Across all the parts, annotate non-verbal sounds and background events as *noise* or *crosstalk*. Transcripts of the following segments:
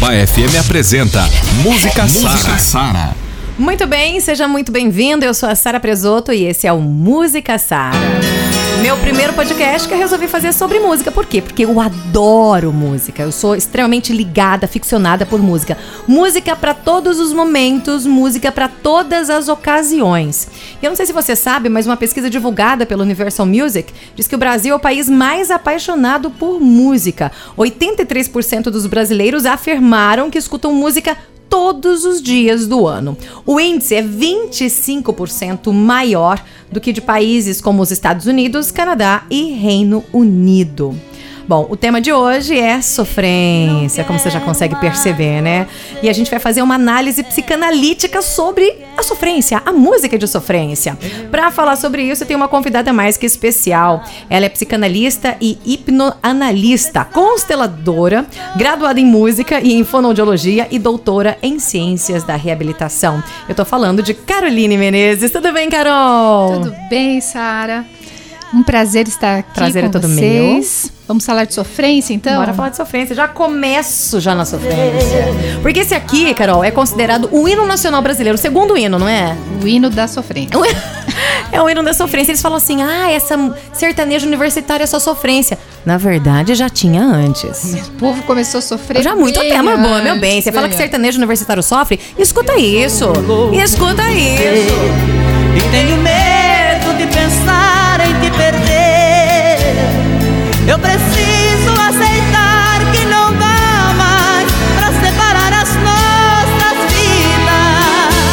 Jatobá FM apresenta Música Sara. Sara. Muito bem, seja muito bem-vindo. Eu sou a Sara Presoto e esse é o Música Sara. Meu primeiro podcast que eu resolvi fazer sobre música. Por quê? Porque eu adoro música. Eu sou extremamente ligada, ficcionada por música. Música para todos os momentos, música para todas as ocasiões. E eu não sei se você sabe, mas uma pesquisa divulgada pelo Universal Music diz que o Brasil é o país mais apaixonado por música. 83% dos brasileiros afirmaram que escutam música todos os dias do ano. O índice é 25% maior do que de países como os Estados Unidos, Canadá e Reino Unido. Bom, o tema de hoje é sofrência, como você já consegue perceber, né? E a gente vai fazer uma análise psicanalítica sobre a sofrência, a música de sofrência. Para falar sobre isso, eu tenho uma convidada mais que especial. Ela é psicanalista e hipnoanalista, consteladora, graduada em música e em fonoaudiologia e doutora em ciências da reabilitação. Eu tô falando de Caroline Menezes. Tudo bem, Carol? Tudo bem, Sara. Um prazer estar aqui prazer com é todo vocês. meu. Vamos falar de sofrência, então? Bora falar de sofrência. Já começo já na sofrência. Porque esse aqui, Carol, é considerado o hino nacional brasileiro, o segundo hino, não é? O hino da sofrência. *laughs* É o hino da sofrência. Eles falam assim: ah, essa sertaneja universitária é só sofrência. Na verdade, já tinha antes. O povo começou a sofrer. Já muito tempo, boa, meu bem. Você fala que sertanejo universitário sofre? Escuta isso. Escuta isso. E tenho medo Eu preciso aceitar que não dá mais pra separar as nossas vidas.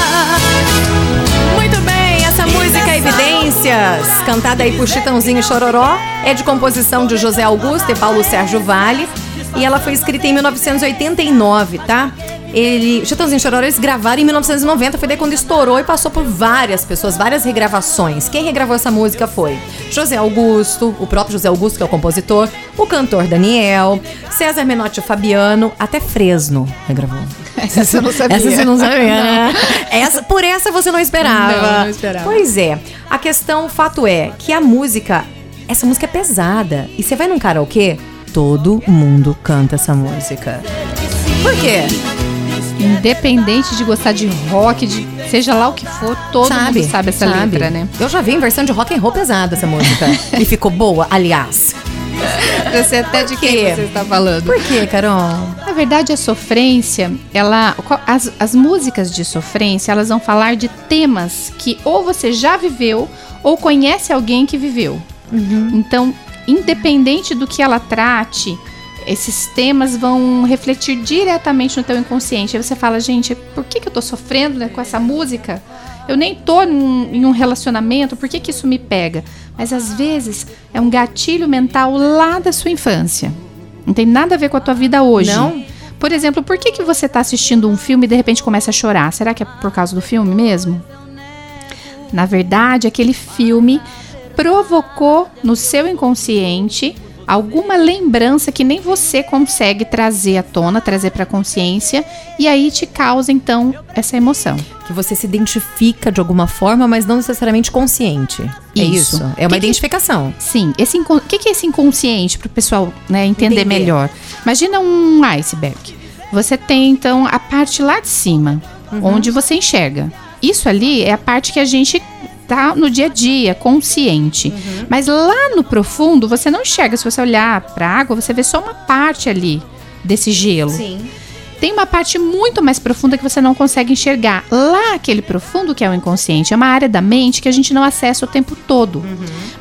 Muito bem, essa música é Evidências, cantada aí por Chitãozinho e Chororó, é de composição de José Augusto e Paulo Sérgio Vale. E ela foi escrita em 1989, tá? Ele, Chitãozinho Chororó eles gravaram em 1990, foi daí quando estourou e passou por várias pessoas, várias regravações. Quem regravou essa música foi José Augusto, o próprio José Augusto, que é o compositor, o cantor Daniel, César Menotti Fabiano, até Fresno regravou. *laughs* Essa você não sabia. Essa você não sabia, né? Essa, por essa você não esperava. Não, não esperava. Pois é. A questão, o fato é que a música, essa música é pesada. E você vai num karaokê, todo mundo canta essa música. Por quê? Independente de gostar de rock, de seja lá o que for, todo mundo sabe essa sabe. letra, né? Eu já vi em versão de rock and roll pesada essa música. *laughs* e ficou boa, aliás. Eu sei até de quem você está falando. Por quê, Carol? Na verdade, a sofrência, ela, as, as músicas de sofrência, elas vão falar de temas que ou você já viveu ou conhece alguém que viveu. Então, independente do que ela trate, esses temas vão refletir diretamente no teu inconsciente. Aí você fala, gente, por que, que eu tô sofrendo né, com essa música? Eu nem tô num, em um relacionamento, por que, que isso me pega? Mas às vezes é um gatilho mental lá da sua infância. Não tem nada a ver com a tua vida hoje. Não? Por exemplo, por que, que você tá assistindo um filme e de repente começa a chorar? Será que é por causa do filme mesmo? Na verdade, aquele filme provocou no seu inconsciente alguma lembrança que nem você consegue trazer à tona, trazer para a consciência, e aí te causa então essa emoção. Que você se identifica de alguma forma, mas não necessariamente consciente. É Isso. isso. É uma Que que- identificação. Sim, esse o que, que é esse inconsciente para o pessoal né, entender, Entender. melhor? Imagina um iceberg. Você tem então a parte lá de cima, onde você enxerga. Isso ali é a parte que a gente tá no dia a dia, consciente. Mas lá no profundo você não enxerga. Se você olhar para a água, você vê só uma parte ali desse gelo. Sim. Tem uma parte muito mais profunda que você não consegue enxergar. Lá, aquele profundo que é o inconsciente, é uma área da mente que a gente não acessa o tempo todo.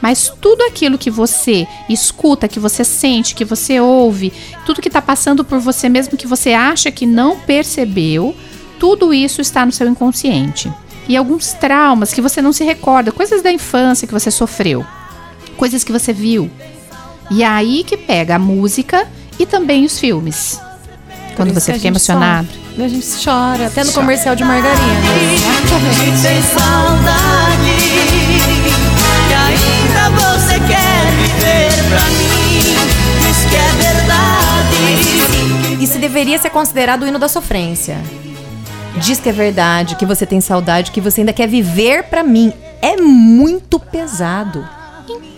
Mas tudo aquilo que você escuta, que você sente, que você ouve, tudo que está passando por você mesmo que você acha que não percebeu, tudo isso está no seu inconsciente. E alguns traumas que você não se recorda, coisas da infância que você sofreu, coisas que você viu. E é aí que pega a música e também os filmes. Quando isso você que fica emocionado. sofre. A gente chora, até no comercial de margarina. E tem saudade. E ainda você quer viver pra mim. Diz que é verdade. E se deveria ser considerado o hino da sofrência. Diz que é verdade, que você tem saudade, que você ainda quer viver pra mim. É muito pesado.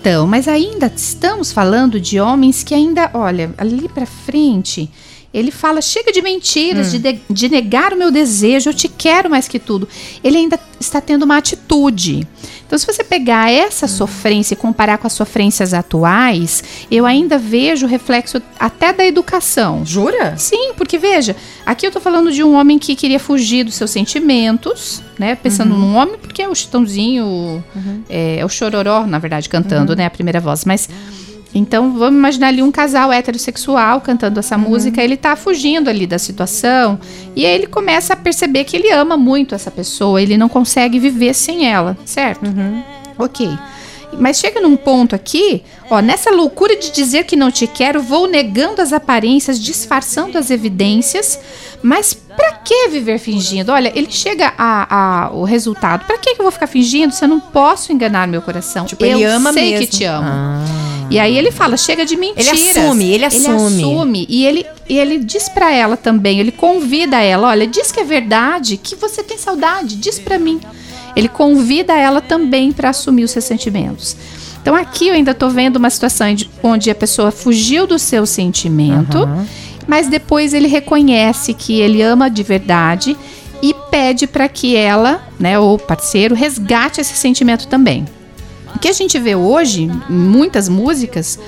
Então, mas ainda estamos falando de homens que ainda, olha, ali pra frente, Ele fala: chega de mentiras, de, de, de negar o meu desejo, eu te quero mais que tudo. Ele ainda está tendo uma atitude. Então, se você pegar essa sofrência e comparar com as sofrências atuais, eu ainda vejo o reflexo até da educação. Jura? Sim, porque veja, aqui eu tô falando de um homem que queria fugir dos seus sentimentos, né? Pensando num homem, porque é o Chitãozinho, é, é o Chororó, na verdade, cantando, né? A primeira voz. Mas. Então, vamos imaginar ali um casal heterossexual cantando essa música, ele tá fugindo ali da situação, e aí ele começa a perceber que ele ama muito essa pessoa, ele não consegue viver sem ela, certo? Ok. Mas chega num ponto aqui, ó, nessa loucura de dizer que não te quero, vou negando as aparências, disfarçando as evidências, mas pra que viver fingindo? Olha, ele chega a, a- o resultado. Pra que eu vou ficar fingindo se eu não posso enganar meu coração? Tipo, eu ele ama sei mesmo. que te amo. Ah. E aí ele fala, chega de mentiras. assume, ele assume. Ele assume. E ele, e ele diz pra ela também, ele convida ela, olha, diz que é verdade, que você tem saudade, diz pra mim. Ele convida ela também pra assumir os seus sentimentos. Então aqui eu ainda tô vendo uma situação de- onde a pessoa fugiu do seu sentimento, mas depois ele reconhece que ele ama de verdade e pede pra que ela, né, ou parceiro, resgate esse sentimento também. O que a gente vê hoje, em muitas músicas,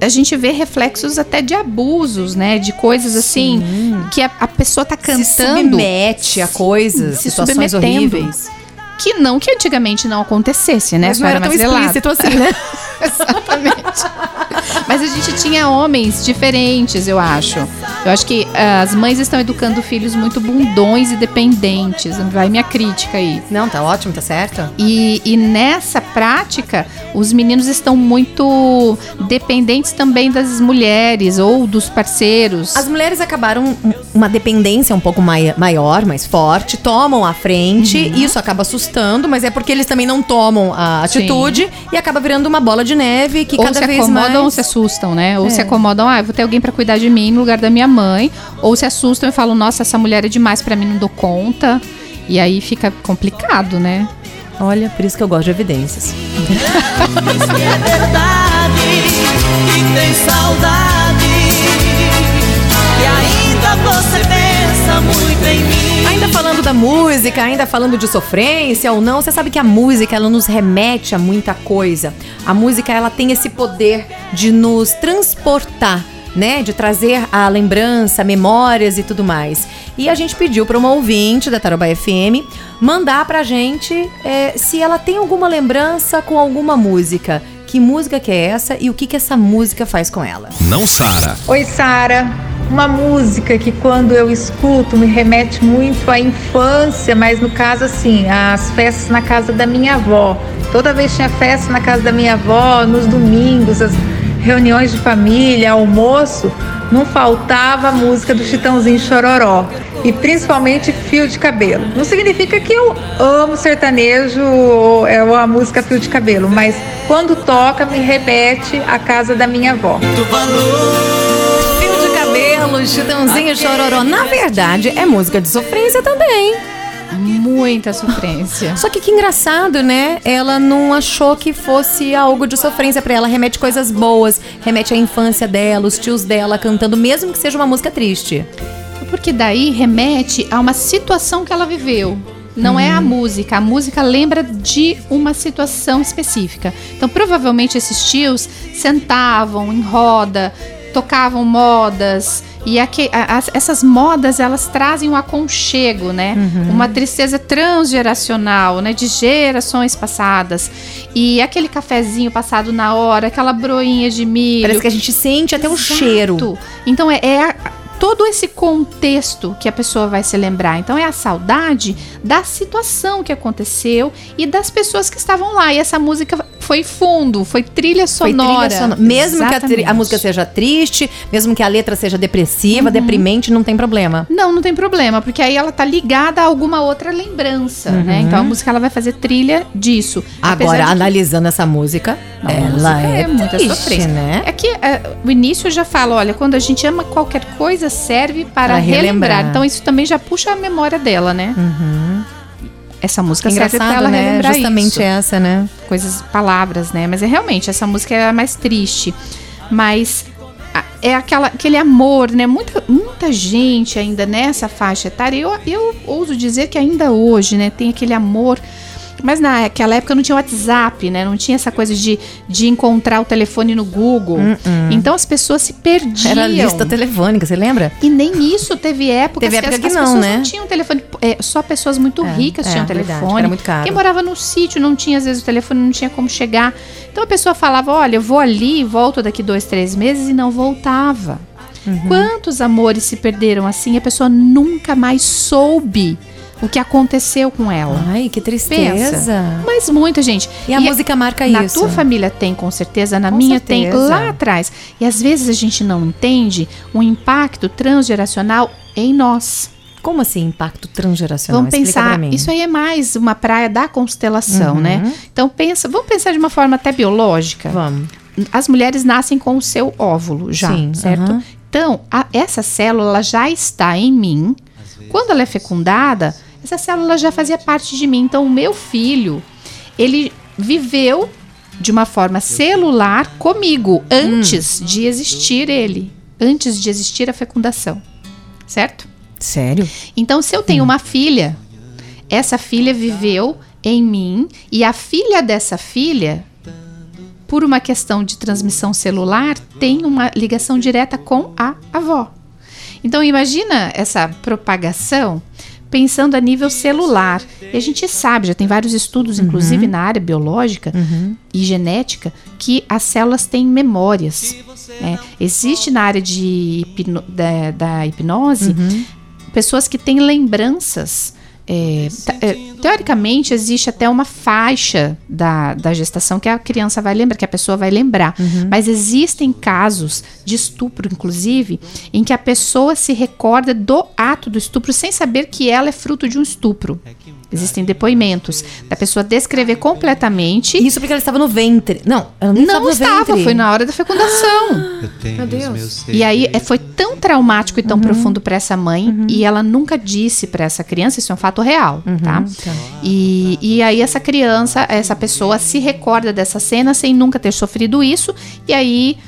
a gente vê reflexos até de abusos, né? De coisas assim que a, a pessoa tá Se cantando submete a coisas, se situações submetendo. horríveis. que não que antigamente não acontecesse, né? Mas não era tão mais velado. explícito assim, né? *laughs* Exatamente. Mas a gente tinha homens diferentes, eu acho. Eu acho que ah, as mães estão educando filhos muito bundões e dependentes. Vai minha crítica aí. Não, tá ótimo, tá certo. E, e nessa prática, os meninos estão muito dependentes também das mulheres ou dos parceiros. As mulheres acabaram um- uma dependência um pouco mai- maior, mais forte, tomam a frente, isso acaba assustando, mas é porque eles também não tomam a Sim. atitude e acaba virando uma bola de neve que ou cada vez mais... ou se assustam, né? Ou É. se acomodam, ah, eu vou ter alguém pra cuidar de mim no lugar da minha mãe. Ou se assustam e falam, nossa, essa mulher é demais pra mim, não dou conta. E aí fica complicado, né? Olha, por isso que eu gosto de evidências. *laughs* Que é tem saudade, que ainda você pensa muito em mim. Ainda falando da música, ainda falando de sofrência ou não, você sabe que a música ela nos remete a muita coisa. A música ela tem esse poder de nos transportar, né, de trazer a lembrança, memórias e tudo mais. E a gente pediu para uma ouvinte da Taroba FM mandar pra gente é, se ela tem alguma lembrança com alguma música. Que música que é essa e o que que essa música faz com ela? Não Sara. Oi, Sara. Uma música que quando eu escuto me remete muito à infância, mas no caso assim, às festas na casa da minha avó. Toda vez tinha festa na casa da minha avó, nos domingos, as reuniões de família, almoço, não faltava a música do Chitãozinho Chororó. E principalmente fio de cabelo. Não significa que eu amo sertanejo ou é a música fio de cabelo, mas quando toca me remete à casa da minha avó. Cabelo, chitãozinho, chororó. Na verdade, é música de sofrência também. Muita sofrência. Só que que engraçado, né? Ela não achou que fosse algo de sofrência pra ela. Remete coisas boas, remete à infância dela, os tios dela cantando, mesmo que seja uma música triste. Porque daí remete a uma situação que ela viveu. Não é a música. A música lembra de uma situação específica. Então, provavelmente, esses tios sentavam em roda, tocavam modas. E aque- a- as- essas modas, elas trazem um aconchego, né? Uma tristeza transgeracional, né? De gerações passadas. E aquele cafezinho passado na hora, aquela broinha de milho. Parece que a gente sente até o Exato. cheiro. Então é, é a- todo esse contexto que a pessoa vai se lembrar. Então é a saudade da situação que aconteceu e das pessoas que estavam lá. E essa música foi fundo, foi trilha Foi sonora. trilha sonora. Mesmo que a, tri- a Exatamente. música seja triste, mesmo que a letra seja depressiva, deprimente, não tem problema. Não, não tem problema, porque aí ela tá ligada a alguma outra lembrança, né? Então a música ela vai fazer trilha disso. Agora, que- analisando essa música, A ela música é, muita triste, sofrência. né? É que é, o início eu já falo, olha, quando a gente ama qualquer coisa, serve para Pra relembrar. relembrar. Então isso também já puxa a memória dela, né? Essa música engraçado, ela né? Justamente isso. essa, né? Coisas, palavras, né? Mas é realmente, essa música é a mais triste. Mas é aquela, aquele amor, né? Muita, muita gente ainda nessa faixa etária, eu, eu ouso dizer que ainda hoje, né, tem aquele amor. Mas naquela época não tinha WhatsApp, né? Não tinha essa coisa de, de encontrar o telefone no Google. Então as pessoas se perdiam. Era a lista telefônica, você lembra? E nem isso teve época Teve época as, que as não, né? não tinham telefone. É, só pessoas muito É, ricas é, tinham verdade, telefone. era muito caro. Quem morava no sítio não tinha, às vezes, o telefone, não tinha como chegar. Então a pessoa falava: olha, eu vou ali, volto daqui dois, três meses e não voltava. Uhum. Quantos amores se perderam assim? A pessoa nunca mais soube o que aconteceu com ela. Ai, que tristeza. Mas muita gente. E a música marca na isso. tua família tem, com certeza. Na Com minha certeza. tem lá atrás. E às vezes a gente não entende o impacto transgeracional em nós. Como assim, impacto transgeracional? Vamos Explica pensar, mim. isso aí é mais uma praia da constelação, Uhum. né? Então pensa, vamos pensar de uma forma até biológica. Vamos. As mulheres nascem com o seu óvulo já, Sim, certo? aham. Então, a- essa célula já está em mim. Quando ela é fecundada, essa célula já fazia parte de mim. Então, o meu filho, ele viveu de uma forma celular comigo antes de existir ele, antes de existir a fecundação. Certo? Sério? Então, se eu tenho uma filha, essa filha viveu em mim e a filha dessa filha, por uma questão de transmissão celular, tem uma ligação direta com a avó. Então, imagina essa propagação pensando a nível celular. E a gente sabe, já tem vários estudos, inclusive na área biológica e genética, que as células têm memórias. né? Existe na área de hipno- da, da hipnose pessoas que têm lembranças. É, é, teoricamente, existe até uma faixa da, da gestação que a criança vai lembrar, que a pessoa vai lembrar. Mas existem casos de estupro, inclusive, em que a pessoa se recorda do ato do estupro sem saber que ela é fruto de um estupro. Existem depoimentos da pessoa descrever completamente. Isso porque ela estava no ventre. Não, ela nem não estava no estava, ventre. foi na hora da fecundação. Meu Deus. E aí é, foi tão traumático e tão profundo para essa mãe e ela nunca disse para essa criança, isso é um fato real, tá? E, e aí essa criança, essa pessoa se recorda dessa cena sem nunca ter sofrido isso e aí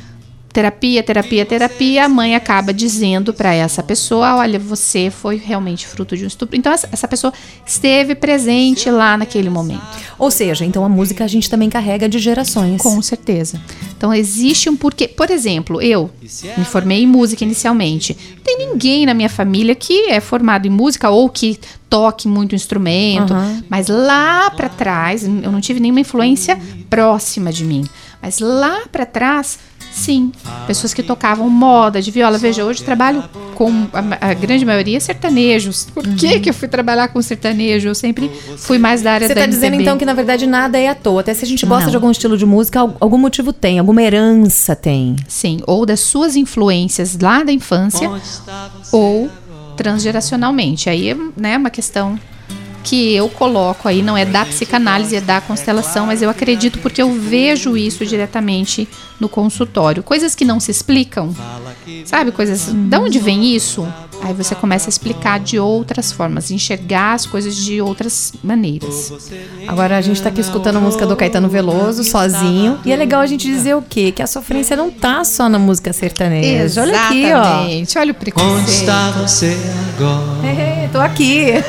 terapia, terapia, terapia, a mãe acaba dizendo para essa pessoa, olha, você foi realmente fruto de um estupro. Então essa, pessoa esteve presente lá naquele momento. Ou seja, então a música a gente também carrega de gerações. Com certeza. Então existe um porquê. Por exemplo, eu me formei em música inicialmente. Não tem ninguém na minha família que é formado em música ou que toque muito instrumento. Aham. Mas lá pra trás, eu não tive nenhuma influência próxima de mim. Mas lá pra trás, sim, pessoas que tocavam moda de viola. Veja, hoje trabalho com a, a grande maioria sertanejos. Por que que eu fui trabalhar com sertanejo? Eu sempre fui mais da área Você da tá dizendo MPB. então que na verdade nada é à toa. Até se a gente gosta Não. de algum estilo de música, al- algum motivo tem, alguma herança tem. Sim, ou das suas influências lá da infância, ou transgeracionalmente. Aí é né, uma questão que eu coloco aí, não é da psicanálise, é da constelação, mas eu acredito porque eu vejo isso diretamente no consultório. Coisas que não se explicam, sabe? Coisas. Da onde vem isso? Aí você começa a explicar de outras formas, enxergar as coisas de outras maneiras. Agora a gente tá aqui escutando a música do Caetano Veloso sozinho. E é legal a gente dizer o quê? Que a sofrência não tá só na música sertaneja. Olha aqui, ó. Exatamente. Olha o Onde preconceito. está você agora? *laughs* É, tô aqui. *laughs*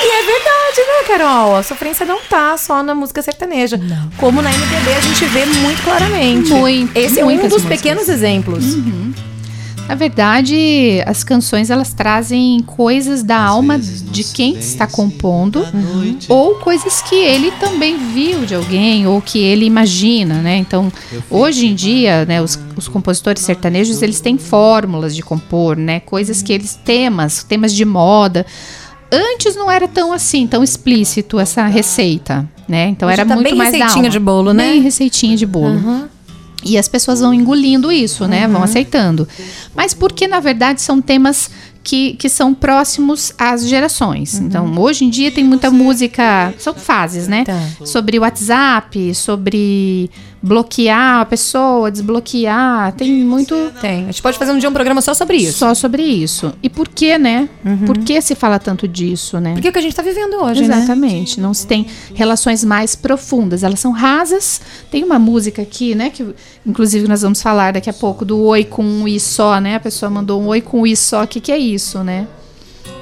E é verdade, né, Carol? A sofrência não tá só na música sertaneja. Como na MPB a gente vê muito claramente. Muito, Esse é um dos músicas. pequenos exemplos. Na verdade, as canções elas trazem coisas da alma de quem está compondo ou coisas que ele também viu de alguém ou que ele imagina, né? Então, hoje em dia, né, os, os compositores sertanejos eles têm fórmulas de compor, né? Coisas que eles temas, temas de moda. Antes não era tão assim, tão explícito essa receita, né? Então Hoje era tá muito bem mais receitinha de bolo, né? Bem receitinha de bolo. E as pessoas vão engolindo isso, né? Uhum. Vão aceitando. Mas porque, na verdade, são temas que, que são próximos às gerações. Uhum. Então, hoje em dia tem muita música. São fases, né? Tá. Sobre WhatsApp, sobre bloquear a pessoa, desbloquear. Tem muito Tem. A gente pode fazer um dia um programa só sobre isso. só sobre isso. E por que, né? Por que se fala tanto disso, né? Porque é o que a gente tá vivendo hoje, né? Exatamente. Não se tem relações mais profundas. Elas são rasas. Tem uma música aqui, né? Que inclusive nós vamos falar daqui a pouco do oi com um i só, né? A pessoa mandou um oi com um i só. O que, que é isso, né?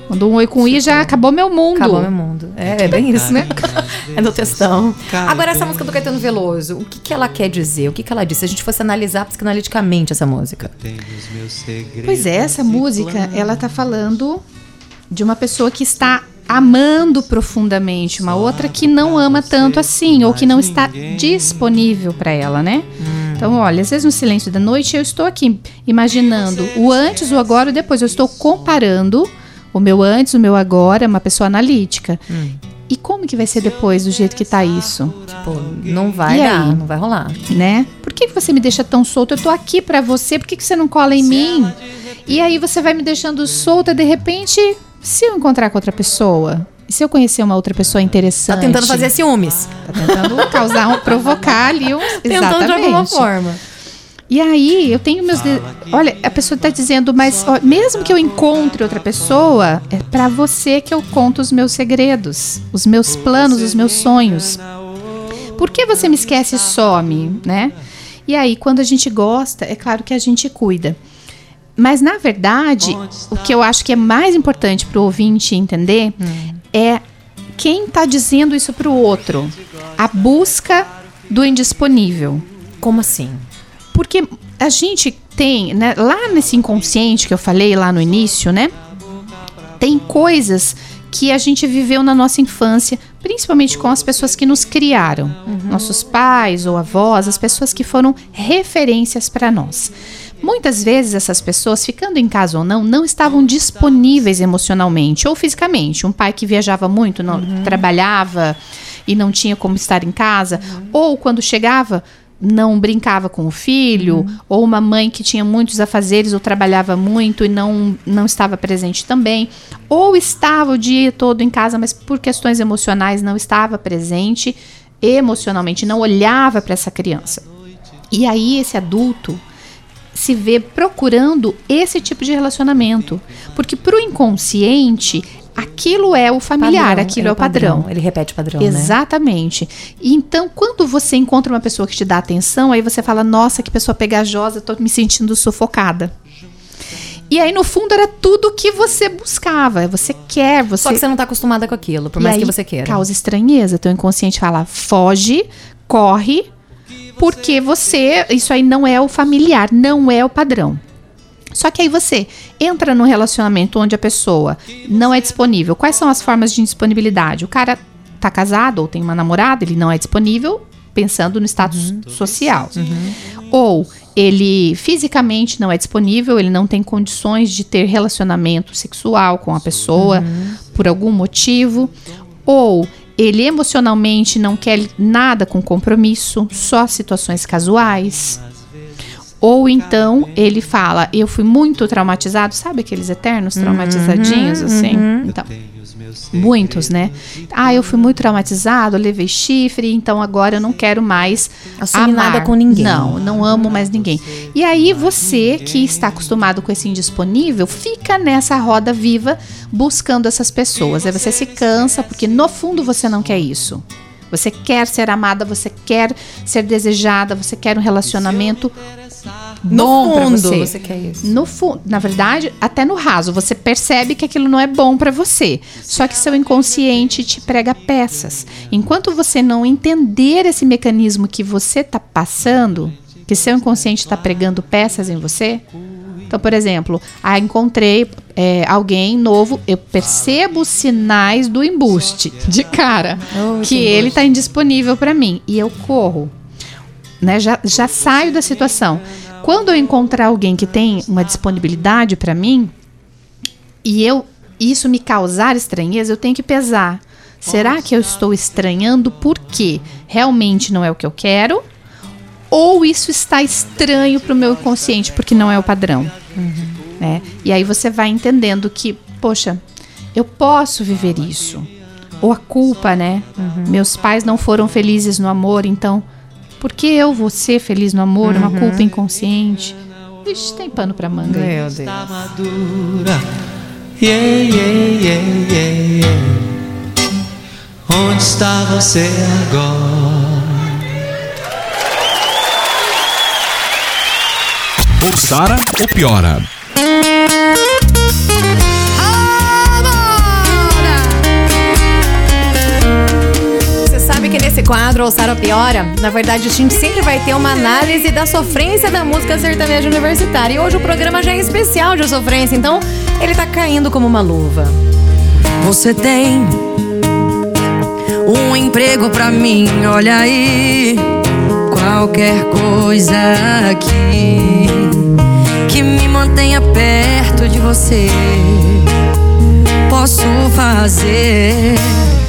Mandou um oi com um i já acabou meu mundo. Acabou meu mundo. É, é bem isso, né? *laughs* é no textão. Agora, essa música do Caetano Veloso, o que, que ela quer dizer? O que, que ela diz? Se a gente fosse analisar psicanaliticamente essa música. Tenho os meus segredos Pois é, essa música, ela tá falando de uma pessoa que está amando profundamente uma outra que não ama tanto assim ou que não está disponível para ela, né? Então, olha, às vezes no silêncio da noite eu estou aqui imaginando o antes, o agora e o depois. Eu estou comparando o meu antes, o meu agora, uma pessoa analítica. E como que vai ser depois do jeito que tá isso? Tipo, não vai dar, não vai rolar. né? Por que você me deixa tão solto? Eu tô aqui pra você, por que, que você não cola em mim? E aí você vai me deixando solta, de repente, se eu encontrar com outra pessoa, e se eu conhecer uma outra pessoa interessante? Tá tentando fazer ciúmes. Tá tentando causar, um, provocar ali um... *laughs* Tentando de alguma Exatamente. forma. E aí, eu tenho meus. de- Olha, a pessoa tá dizendo, mas ó, mesmo que eu encontre outra pessoa, é pra você que eu conto os meus segredos, os meus planos, os meus sonhos. Por que você me esquece e some, né? E aí, quando a gente gosta, é claro que a gente cuida. Mas, na verdade, o que eu acho que é mais importante para o ouvinte entender é quem tá dizendo isso para o outro. A busca do indisponível. Como assim? Porque a gente tem, né, lá nesse inconsciente que eu falei lá no início, né? Tem coisas que a gente viveu na nossa infância, principalmente com as pessoas que nos criaram, nossos pais ou avós, as pessoas que foram referências para nós. Muitas vezes essas pessoas, ficando em casa ou não, não estavam disponíveis emocionalmente ou fisicamente. Um pai que viajava muito, não, trabalhava e não tinha como estar em casa, ou quando chegava não brincava com o filho, ou uma mãe que tinha muitos afazeres ou trabalhava muito e não, não estava presente também, ou estava o dia todo em casa, mas por questões emocionais não estava presente emocionalmente, não olhava para essa criança. E aí esse adulto se vê procurando esse tipo de relacionamento, porque para o inconsciente aquilo é o familiar, Padrão, aquilo é, o padrão. Ele repete o padrão, né? Exatamente. E Então, quando você encontra uma pessoa que te dá atenção, aí você fala: Nossa, que pessoa pegajosa, tô me sentindo sufocada. E aí, no fundo, era tudo que você buscava. Você quer, você. Só que você não tá acostumada com aquilo, por E mais que você queira. Causa estranheza. Teu inconsciente fala: foge, corre, porque você. Isso aí não é o familiar, não é o padrão. Só que aí você entra num relacionamento onde a pessoa não é disponível. Quais são as formas de indisponibilidade? O cara tá casado ou tem uma namorada, ele não é disponível, pensando no status social. Ou ele fisicamente não é disponível, ele não tem condições de ter relacionamento sexual com a pessoa por algum motivo. Ou ele emocionalmente não quer nada com compromisso, só situações casuais. Ou então ele fala, eu fui muito traumatizado, sabe aqueles eternos traumatizadinhos, assim? Então, muitos, né? Ah, eu fui muito traumatizado, levei chifre, então agora eu não quero mais Assumir amar. nada com ninguém. Não, não amo mais ninguém. E aí você que está acostumado com esse indisponível, fica nessa roda viva buscando essas pessoas. Aí você se cansa porque no fundo você não quer isso. Você quer ser amada, você quer ser desejada, você quer um relacionamento bom fundo, você. você quer isso. No fundo, na verdade, até no raso, você percebe que aquilo não é bom pra você. Só que seu inconsciente te prega peças. Enquanto você não entender esse mecanismo que você tá passando, que seu inconsciente tá pregando peças em você. Então, por exemplo, ah, encontrei é, alguém novo, eu percebo os sinais do embuste de cara, que ele tá indisponível pra mim e eu corro né? Já, já saio da situação. Quando eu encontrar alguém que tem uma disponibilidade para mim e eu isso me causar estranheza, eu tenho que pesar. Será que eu estou estranhando porque realmente não é o que eu quero? Ou isso está estranho para o meu inconsciente porque não é o padrão? Né? E aí você vai entendendo que, poxa, eu posso viver isso. Ou a culpa, né? Meus pais não foram felizes no amor, então Porque eu vou ser feliz no amor, uma culpa inconsciente. Ixi, tem pano pra manga aí. Meu Deus. Está madura. Yeah, yeah, yeah, yeah, yeah. Onde está você agora? Por Sara ou piora? Você sabe que nesse quadro, ou Sara Piora, na verdade a gente sempre vai ter uma análise da sofrência da música sertaneja universitária. E hoje o programa já é especial de sofrência, então ele tá caindo como uma luva. Você tem um emprego pra mim, olha aí. Qualquer coisa aqui que me mantenha perto de você. Posso fazer.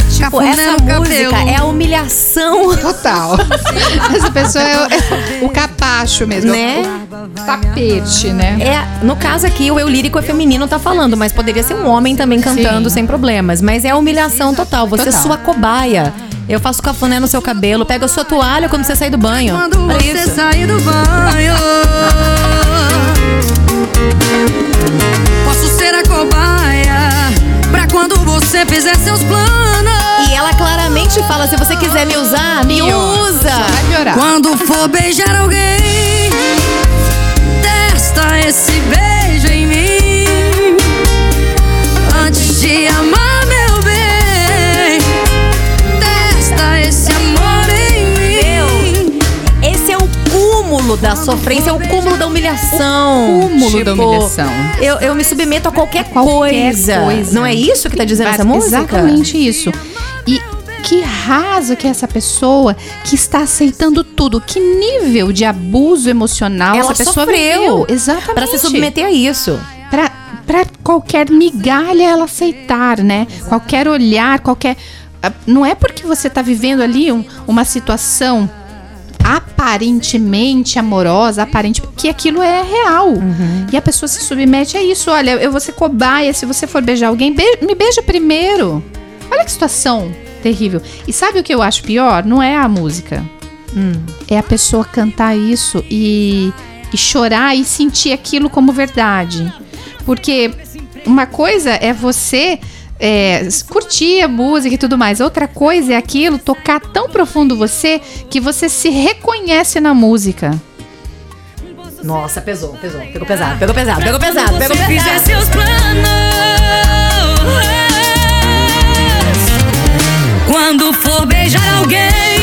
Tipo, Cafuné essa no música cabelo. é a humilhação, Total. *laughs* Essa pessoa é o, é o capacho mesmo. né? O tapete, né? É, no caso aqui, o eu lírico é feminino tá falando, mas poderia ser um homem também cantando Sim. sem problemas. Mas é a humilhação total. Você é Total. sua cobaia. Eu faço cafuné no seu cabelo, pego a sua toalha quando você sair do banho. Quando Olha você isso. sair do banho Posso ser a cobaia Pra quando você fizer seus planos E ela claramente fala: se você quiser me usar, me usa. Vai piorar. Quando for beijar alguém Testa esse beijo em mim Antes de amar cúmulo da sofrência, é o cúmulo da humilhação. O cúmulo da humilhação. Eu, eu me submeto a qualquer, Qualquer coisa. coisa. Não é isso que tá dizendo essa música? Exatamente isso. E que raso que é essa pessoa que está aceitando tudo. Que nível de abuso emocional Ela essa pessoa sofreu viveu. Exatamente. Pra se submeter a isso. Pra, pra qualquer migalha ela aceitar, né? Qualquer olhar, qualquer. ah, Não é porque você tá vivendo ali um- uma situação aparentemente amorosa, aparente, que aquilo é real. E a pessoa se submete a isso. Olha, eu vou ser cobaia, se você for beijar alguém, be- me beija primeiro. Olha que situação terrível. E sabe o que eu acho pior? Não é a música. É a pessoa cantar isso e, e chorar e sentir aquilo como verdade. Porque uma coisa é você é, curtir a música e tudo mais. Outra coisa é aquilo tocar tão profundo você que você se reconhece na música. Nossa, pesou, pesou. Pegou pesado, pegou pesado, pegou pesado, pegou Você fizer pesado. seus planos Quando for beijar alguém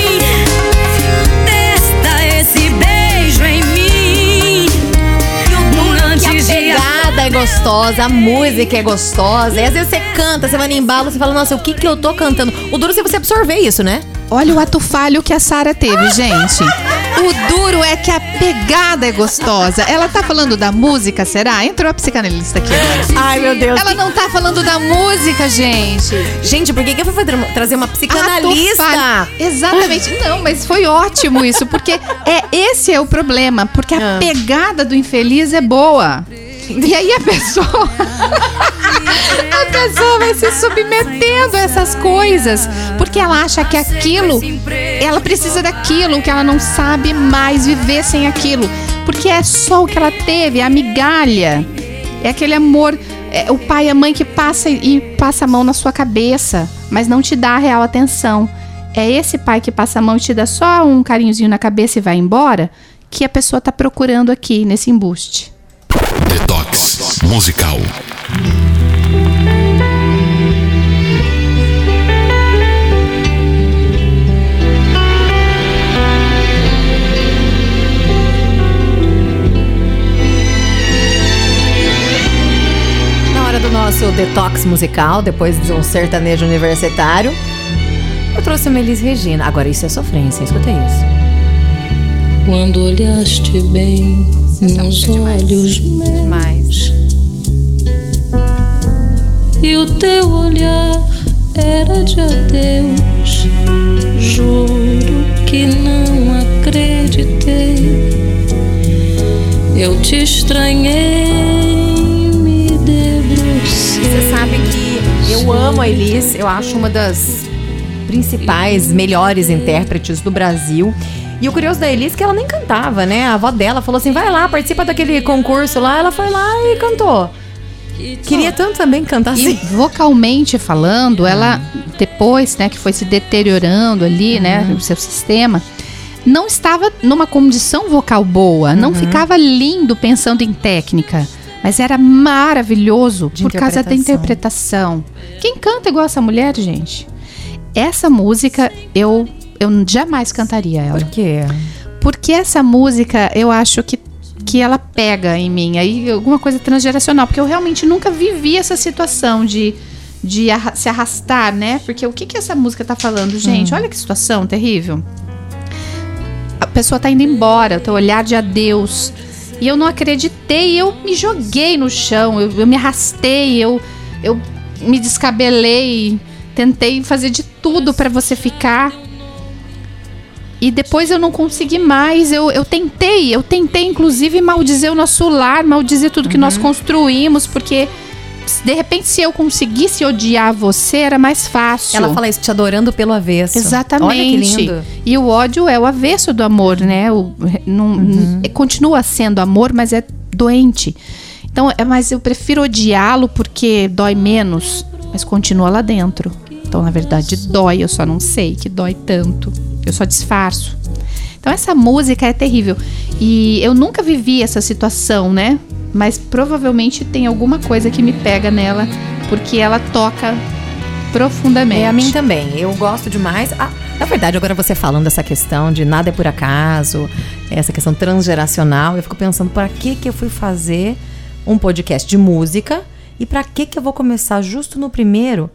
gostosa, a música é gostosa. E às vezes você canta, você vai no embalo, você fala, nossa, o que que eu tô cantando? O duro é você absorver isso, né? Olha o ato falho que a Sara teve, gente. O duro é que a pegada é gostosa. Ela tá falando da música, será? Entrou a psicanalista aqui. Ai, meu Deus. Ela não tá falando da música, gente. Gente, por que que eu fui trazer uma psicanalista? Exatamente. Não, mas foi ótimo isso, porque é esse é o problema, porque a Ah. pegada do infeliz é boa. E aí a pessoa *laughs* a pessoa vai se submetendo a essas coisas, porque ela acha que aquilo ela precisa daquilo, que ela não sabe mais viver sem aquilo, porque é só o que ela teve, a migalha. É aquele amor, é o pai e a mãe que passa e passa a mão na sua cabeça, mas não te dá a real atenção. É esse pai que passa a mão e te dá só um carinhozinho na cabeça e vai embora, que a pessoa tá procurando aqui nesse embuste. Detox musical. Na hora do nosso detox musical, depois de um sertanejo universitário, eu trouxe uma Elis Regina. Agora, isso é sofrência, escuta isso. Quando olhaste bem nos olhos meus Mas e o teu olhar era de adeus, juro que não acreditei. Eu te estranhei, me debrucei. Você sabe que eu amo a Elis, eu acho uma das principais, melhores intérpretes do Brasil. E o curioso da Elis é que ela nem cantava, né? A avó dela falou assim: vai lá, participa daquele concurso lá. Ela foi lá e cantou. Queria tanto também cantar E assim. vocalmente falando, *laughs* ela depois, né, que foi se deteriorando ali, né, Uhum. o seu sistema, não estava numa condição vocal boa, não Uhum. ficava lindo pensando em técnica, mas era maravilhoso De por causa da interpretação. Quem canta igual essa mulher, gente? Essa música eu eu jamais cantaria ela. Por quê? Porque essa música, eu acho que, que ela pega em mim. Aí alguma coisa transgeracional. Porque eu realmente nunca vivi essa situação de, de arra- se arrastar, né? Porque o que, que essa música tá falando, gente? Olha que situação terrível. A pessoa tá indo embora, o teu olhar de adeus. E eu não acreditei, eu me joguei no chão, eu, eu me arrastei, eu, eu me descabelei, tentei fazer de tudo para você ficar. E depois eu não consegui mais. Eu, eu tentei, eu tentei, inclusive, maldizer o nosso lar, maldizer tudo que nós construímos, porque de repente, se eu conseguisse odiar você, era mais fácil. Ela fala isso, te adorando pelo avesso. Exatamente. Olha que lindo. E o ódio é o avesso do amor, né? O, não, Uhum. é- continua sendo amor, mas é doente. Então, é, mas eu prefiro odiá-lo porque dói menos, mas continua lá dentro. Então, na verdade, dói, eu só não sei que dói tanto. Eu só disfarço. Então, essa música é terrível. E eu nunca vivi essa situação, né? Mas provavelmente tem alguma coisa que me pega nela, porque ela toca profundamente. É, a mim também. Eu gosto demais. Ah, na verdade, agora você falando dessa questão de nada é por acaso, essa questão transgeracional, eu fico pensando, para que que eu fui fazer um podcast de música e para que que eu vou começar justo no primeiro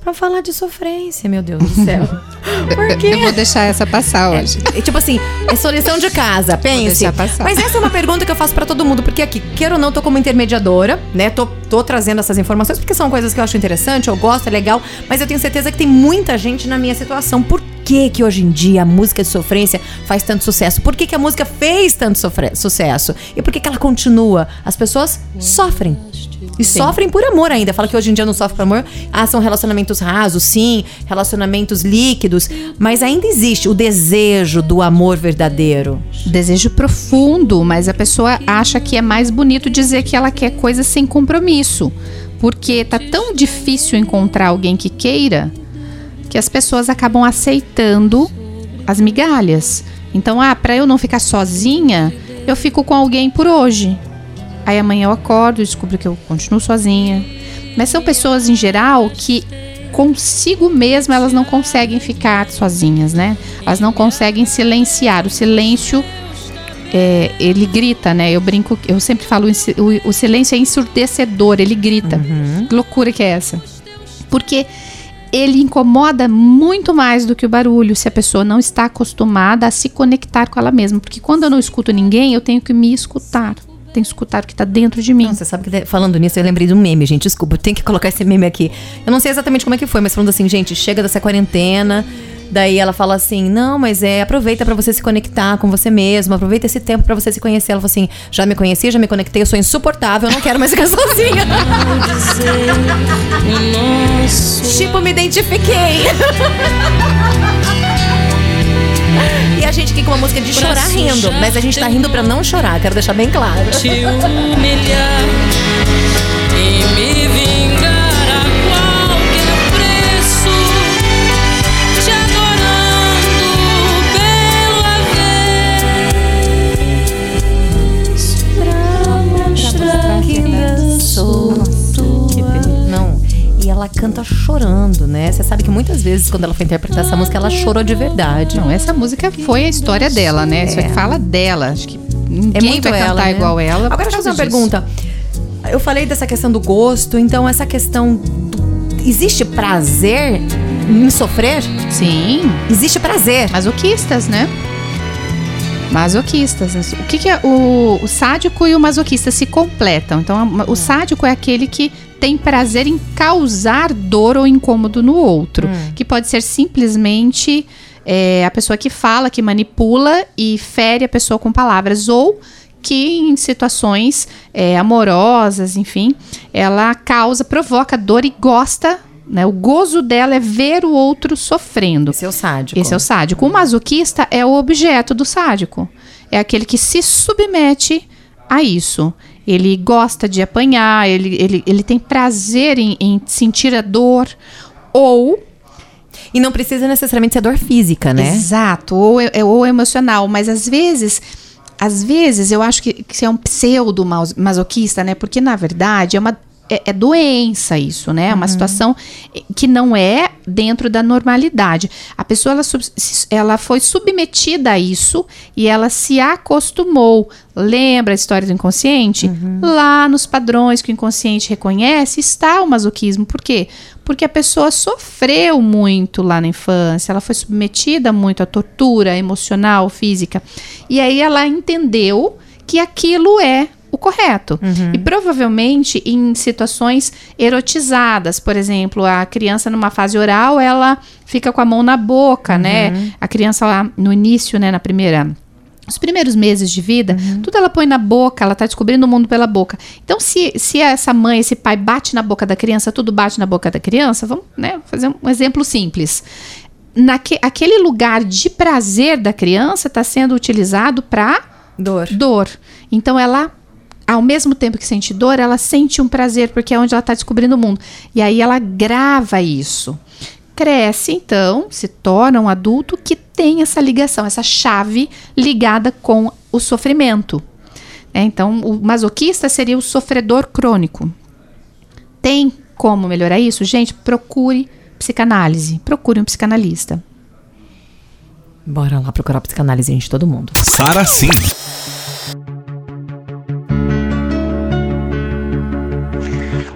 pra falar de sofrência, meu Deus do céu. *laughs* Por quê? Eu vou deixar essa passar hoje. É, tipo assim, é solução de casa, pense. deixar passar. Mas essa é uma pergunta que eu faço pra todo mundo, porque aqui, quero ou não, tô como intermediadora, né? Tô, tô trazendo essas informações porque são coisas que eu acho interessante, eu gosto, é legal, mas eu tenho certeza que tem muita gente na minha situação. Por que que hoje em dia a música de sofrência faz tanto sucesso? Por que que a música fez tanto sucesso? E por que que ela continua? As pessoas sofrem. E sofrem por amor ainda. Fala que hoje em dia não sofre por amor. Ah, são relacionamentos rasos, sim. Relacionamentos líquidos. Mas ainda existe o desejo do amor verdadeiro. Desejo profundo, mas a pessoa acha que é mais bonito dizer que ela quer coisas sem compromisso. Porque tá tão difícil encontrar alguém que queira que as pessoas acabam aceitando as migalhas. Então, ah, para eu não ficar sozinha, eu fico com alguém por hoje. Aí amanhã eu acordo e descubro que eu continuo sozinha. Mas são pessoas em geral que consigo mesma elas não conseguem ficar sozinhas, né? Elas não conseguem silenciar. O silêncio é, ele grita, né? Eu brinco, eu sempre falo, o, o silêncio é ensurdecedor, ele grita. Que loucura que é essa? Porque ele incomoda muito mais do que o barulho se a pessoa não está acostumada a se conectar com ela mesma. Porque quando eu não escuto ninguém, eu tenho que me escutar. Tenho que escutar o que está dentro de mim. Não, você sabe que falando nisso, eu lembrei de um meme, gente. Desculpa, eu tenho que colocar esse meme aqui. Eu não sei exatamente como é que foi, mas falando assim, gente, chega dessa quarentena. Daí ela fala assim: não, mas é, aproveita pra você se conectar com você mesmo, aproveita esse tempo pra você se conhecer. Ela falou assim: já me conheci, já me conectei, eu sou insuportável, eu não quero mais ficar *laughs* sozinha. tipo, me identifiquei. E a gente aqui com uma música de chorar rindo, mas a gente tá rindo pra não chorar, quero deixar bem claro. te humilhar canta chorando, né? Você sabe que muitas vezes, quando ela foi interpretar essa música, ela chorou de verdade. Não, essa música foi a história dela, né? Isso É. aqui fala dela. Acho que ninguém É muito vai ela, cantar né? igual ela. Agora deixa eu fazer uma disso. pergunta. Eu falei dessa questão do gosto, então essa questão. do- Existe prazer em sofrer? Sim, Existe prazer. masoquistas, né? Masoquistas. O que, que é o, o sádico e o masoquista se completam? Então, o sádico é aquele que tem prazer em causar dor ou incômodo no outro, que pode ser simplesmente é, a pessoa que fala, que manipula e fere a pessoa com palavras, ou que em situações é, amorosas, enfim, ela causa, provoca dor e gosta Né? O gozo dela é ver o outro sofrendo. Esse é o sádico. Esse é o sádico. O masoquista é o objeto do sádico. É aquele que se submete a isso. Ele gosta de apanhar, ele, ele, ele tem prazer em, em sentir a dor. Ou E não precisa necessariamente ser dor física, né? Exato, ou, é- ou emocional, mas às vezes, às vezes eu acho que, que você é um pseudo mas- masoquista, né? Porque na verdade é uma é, é doença isso, né? É uma situação que não é dentro da normalidade. A pessoa ela, ela foi submetida a isso e ela se acostumou. Lembra a história do inconsciente? Lá nos padrões que o inconsciente reconhece está o masoquismo. Por quê? Porque a pessoa sofreu muito lá na infância, ela foi submetida muito à tortura emocional, física. E aí ela entendeu que aquilo é o correto. E provavelmente em situações erotizadas, por exemplo, a criança numa fase oral, ela fica com a mão na boca, né? A criança lá no início, né, na primeira os primeiros meses de vida, tudo ela põe na boca, ela tá descobrindo o mundo pela boca. Então, se, se essa mãe, esse pai bate na boca da criança, tudo bate na boca da criança, vamos né, fazer um exemplo simples. Naque, aquele lugar de prazer da criança está sendo utilizado para Dor. dor. Então, ela, ao mesmo tempo que sente dor, ela sente um prazer, porque é onde ela está descobrindo o mundo. E aí ela grava isso. Cresce, então, se torna um adulto que tem essa ligação, essa chave ligada com o sofrimento. né? Então, o masoquista seria o sofredor crônico. Tem como melhorar isso? Gente, procure psicanálise. Procure um psicanalista. Bora lá procurar psicanálise de todo mundo. Sara sim.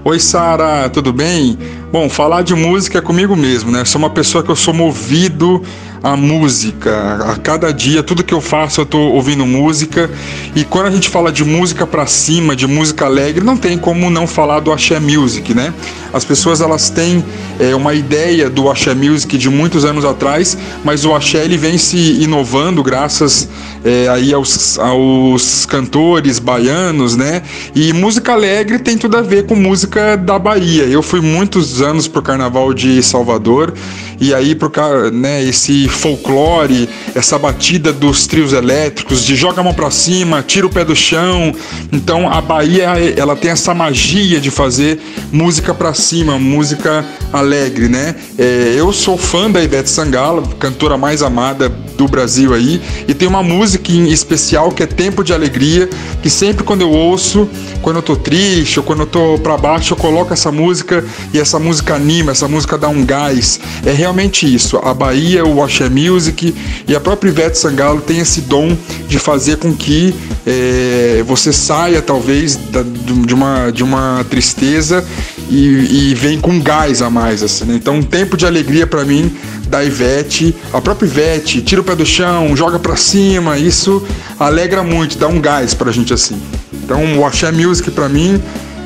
Oi, Sara, tudo bem? Bom, falar de música é comigo mesmo, né? Sou uma pessoa que eu sou movido à música. A cada dia, tudo que eu faço, eu tô ouvindo música. E quando a gente fala de música pra cima, de música alegre, não tem como não falar do axé music, né? As pessoas elas têm é, uma ideia do axé music de muitos anos atrás, mas o axé ele vem se inovando graças é, aí aos, aos cantores baianos, né? E música alegre tem tudo a ver com música da Bahia. Eu fui muitos anos pro Carnaval de Salvador e aí pro né, esse folclore, essa batida dos trios elétricos, de joga a mão pra cima, tira o pé do chão. Então a Bahia ela tem essa magia de fazer música pra cima, música alegre, né? É, eu sou fã da Ivete Sangalo, cantora mais amada do Brasil aí, e tem uma música em especial que é Tempo de Alegria, que sempre quando eu ouço, quando eu tô triste ou quando eu tô pra baixo, eu coloco essa música e essa música anima, essa música dá um gás. É realmente isso. A Bahia, o Axé Music e a própria Ivete Sangalo tem esse dom de fazer com que é, você saia talvez da- de, uma, de uma tristeza e, e vem com gás a mais. Assim, né? Então, um tempo de alegria pra mim da Ivete, a própria Ivete, tira o pé do chão, joga pra cima, isso alegra muito, dá um gás pra gente assim. Então, o Music pra mim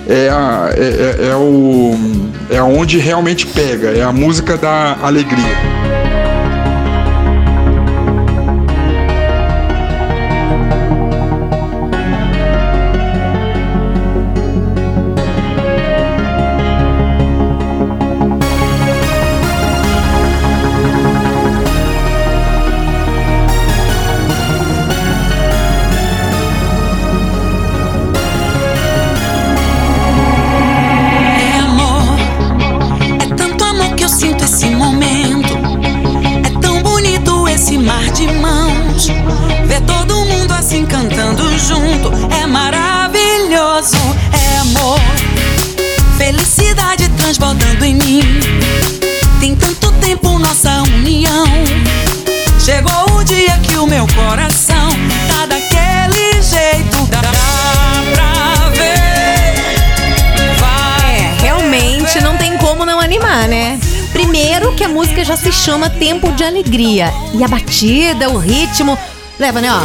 é, a, é, é, é o é onde realmente pega, é a música da alegria. Nossa união. Chegou o dia que o meu coração tá daquele jeito. Dá pra ver. Vai É, realmente não tem como não animar, né? Primeiro que a música já se chama Tempo de Alegria. E a batida, o ritmo. Leva, né, ó.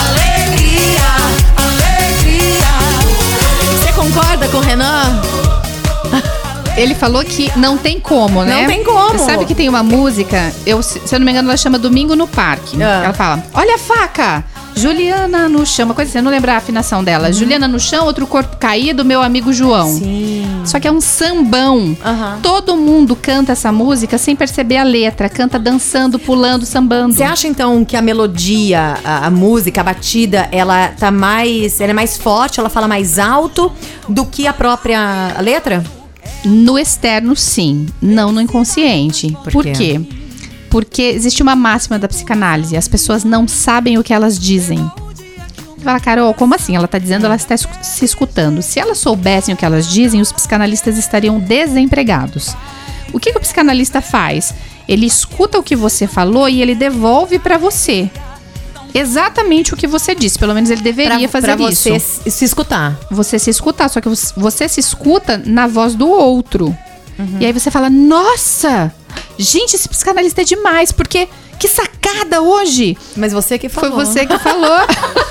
Alegria, alegria. Você concorda com o Renan? Ele falou que não tem como, né? Não tem como. Você sabe que tem uma música, eu, se eu não me engano, ela chama Domingo no Parque. Ah. Ela fala: Olha a faca! Juliana no chão, uma coisa assim, eu não lembro a afinação dela. Juliana no chão, outro corpo caído, meu amigo João. Sim. Só que é um sambão. Aham. Todo mundo canta essa música sem perceber a letra, canta dançando, pulando, sambando. Você acha então que a melodia, a, a música, a batida, ela tá mais. Ela é mais forte, ela fala mais alto do que a própria letra? No externo, sim. Não no inconsciente. Por Por, quê? quê? Porque existe uma máxima da psicanálise. As pessoas não sabem o que elas dizem. Fala, Carol, como assim? Ela tá dizendo, ela está se escutando. Se elas soubessem o que elas dizem, os psicanalistas estariam desempregados. O que, que o psicanalista faz? Ele escuta o que você falou e ele devolve pra você. Exatamente o que você disse. Pelo menos ele deveria pra, fazer pra isso você se escutar. você se escutar, só que você- se escuta na voz do outro. Uhum. E aí você fala: "Nossa! Gente, esse psicanalista é demais, porque que sacada hoje!" Mas você que Foi falou. você que falou.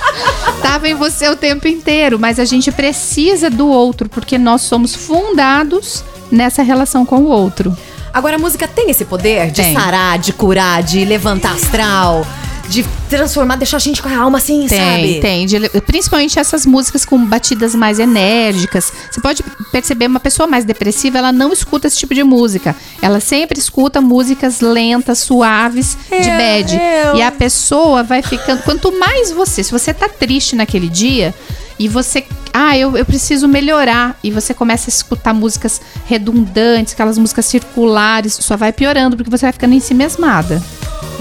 *laughs* Tava em você o tempo inteiro, mas a gente precisa do outro, porque nós somos fundados nessa relação com o outro. Agora, a música tem esse poder de Tem. sarar, de curar, de levantar astral, de transformar, deixar a gente com a alma assim, Tem, sabe? tem. De- principalmente essas músicas com batidas mais enérgicas. Você pode perceber uma pessoa mais depressiva, ela não escuta esse tipo de música. Ela sempre escuta músicas lentas, suaves, de Eu- bad. eu- E a pessoa vai ficando. Quanto mais você, se você tá triste naquele dia. E você, ah, eu, eu preciso melhorar. E você começa a escutar músicas redundantes, aquelas músicas circulares, só vai piorando, porque você vai ficando ensimesmada.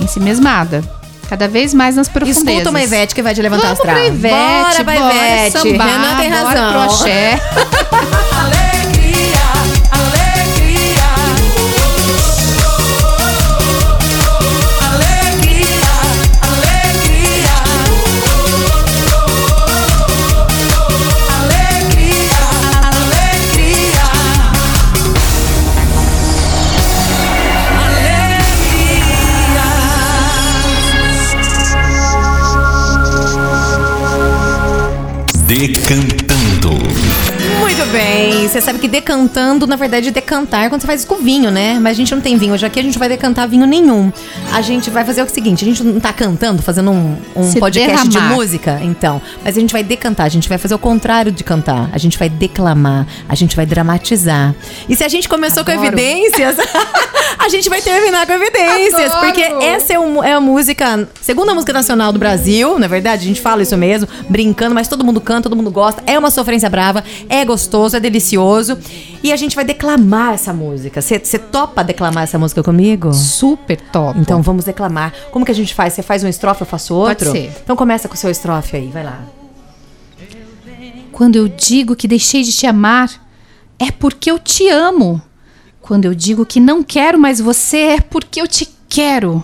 Ensimesmada. Cada vez mais nas profundezas. Escuta uma Ivete que vai te levantar Vamos astral. pra Ivete, bora bora Ivete. sambar, Renan tem bora razão. pro axé. *laughs* Você sabe que decantando, na verdade, decantar é quando você faz isso com vinho, né? Mas a gente não tem vinho. Hoje aqui a gente não vai decantar vinho nenhum. A gente vai fazer o seguinte: a gente não tá cantando, fazendo um, um Se podcast de derramar. música, então. Mas a gente vai decantar, a gente vai fazer o contrário de cantar. A gente vai declamar, a gente vai dramatizar. E se a gente começou com Adoro. evidências, *laughs* a gente vai terminar com evidências. Adoro. Porque essa é, um- é a música, segunda música nacional do Brasil, na verdade, a gente fala isso mesmo, brincando, mas todo mundo canta, todo mundo gosta. É uma sofrência brava, é gostoso, é delicioso. E a gente vai declamar essa música. Você topa declamar essa música comigo? Super top. Então vamos declamar. Como que a gente faz? Você faz uma estrofe, eu faço Pode outro? ser. Então começa com o seu estrofe aí, vai lá. Quando eu digo que deixei de te amar, é porque eu te amo. Quando eu digo que não quero mais você, é porque eu te quero.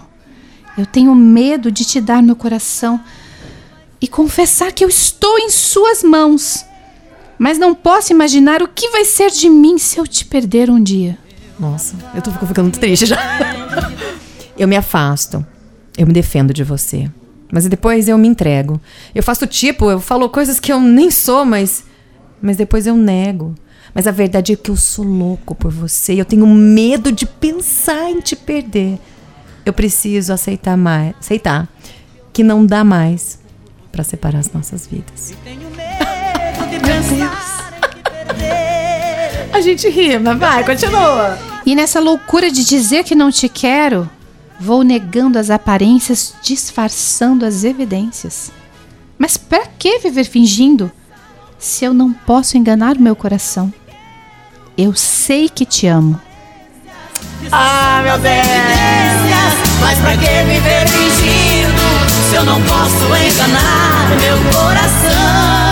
Eu tenho medo de te dar meu coração e confessar que eu estou em suas mãos. Mas não posso imaginar o que vai ser de mim se eu te perder um dia. Nossa, eu tô ficando muito triste já. eu me afasto. Eu me defendo de você. Mas depois eu me entrego. Eu faço tipo, eu falo coisas que eu nem sou, mas. Mas depois eu nego. Mas a verdade é que eu sou louco por você. e Eu tenho medo de pensar em te perder. Eu preciso aceitar mais. Aceitar que não dá mais pra separar as nossas vidas. A gente rima, vai, continua. E nessa loucura de dizer que não te quero, vou negando as aparências, disfarçando as evidências. Mas pra que viver fingindo se eu não posso enganar o meu coração? Eu sei que te amo. Ah, meu Deus! Mas pra que viver fingindo se eu não posso enganar meu coração?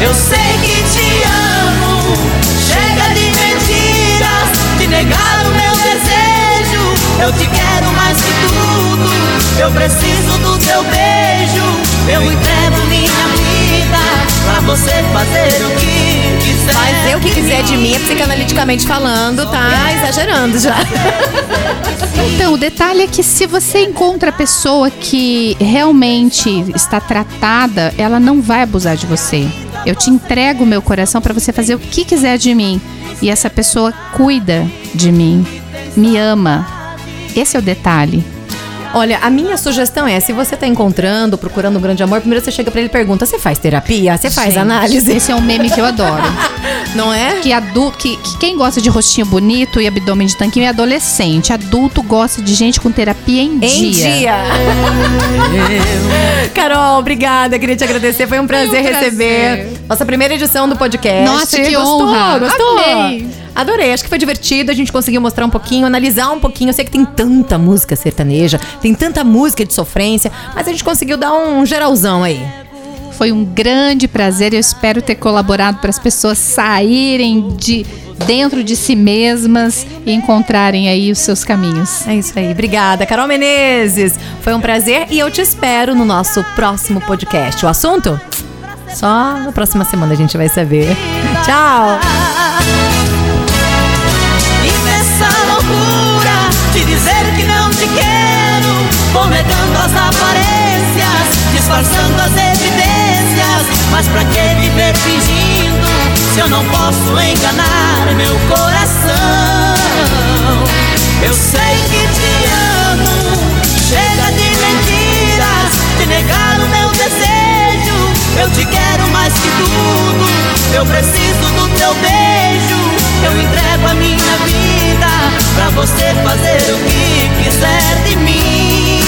Eu sei que te amo. Chega de mentiras, de negar o meu desejo. Eu te quero mais que tudo. Eu preciso do teu beijo. Eu entrego minha vida pra você fazer o que quiser. Fazer o que quiser de mim, psicanaliticamente falando, tá exagerando já. Então, o detalhe é que se você encontra a pessoa que realmente está tratada, ela não vai abusar de você. Eu te entrego o meu coração para você fazer o que quiser de mim. E essa pessoa cuida de mim, me ama. Esse é o detalhe. Olha, a minha sugestão é, se você tá encontrando, procurando um grande amor, primeiro você chega pra ele e pergunta, você faz terapia? Você faz Gente, análise? Esse é um meme que eu adoro. *laughs* Não é? Que, adulto, que, que quem gosta de rostinho bonito e abdômen de tanquinho é adolescente. Adulto gosta de gente com terapia em, Em dia. *laughs* Carol, obrigada. Queria te agradecer. Foi um prazer, prazer. receber. Nossa primeira edição do podcast. Nossa, que gostou, honra. Gostou? Amei. Adorei. Acho que foi divertido. A gente conseguiu mostrar um pouquinho, analisar um pouquinho. Eu sei que tem tanta música sertaneja, tem tanta música de sofrência, mas a gente conseguiu dar um geralzão aí. Foi um grande prazer e eu espero ter colaborado para as pessoas saírem de dentro de si mesmas e encontrarem aí os seus caminhos. É isso aí. Obrigada, Carol Menezes. Foi um prazer e eu te espero no nosso próximo podcast. O assunto? Só na próxima semana a gente vai saber. Tchau! Vou negando as aparências, disfarçando as evidências Mas pra que viver fingindo se eu não posso enganar meu coração? Eu sei que te amo, chega de mentiras De negar o meu desejo, eu te quero mais que tudo Eu preciso do teu beijo eu entrego a minha vida pra você fazer o que quiser de mim.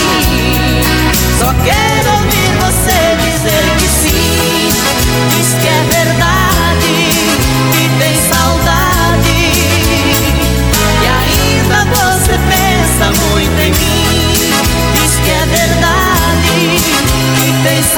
Só quero ouvir você dizer que sim. Diz que é verdade, que tem saudade. E ainda você pensa muito em mim. Diz que é verdade, que tem saudade.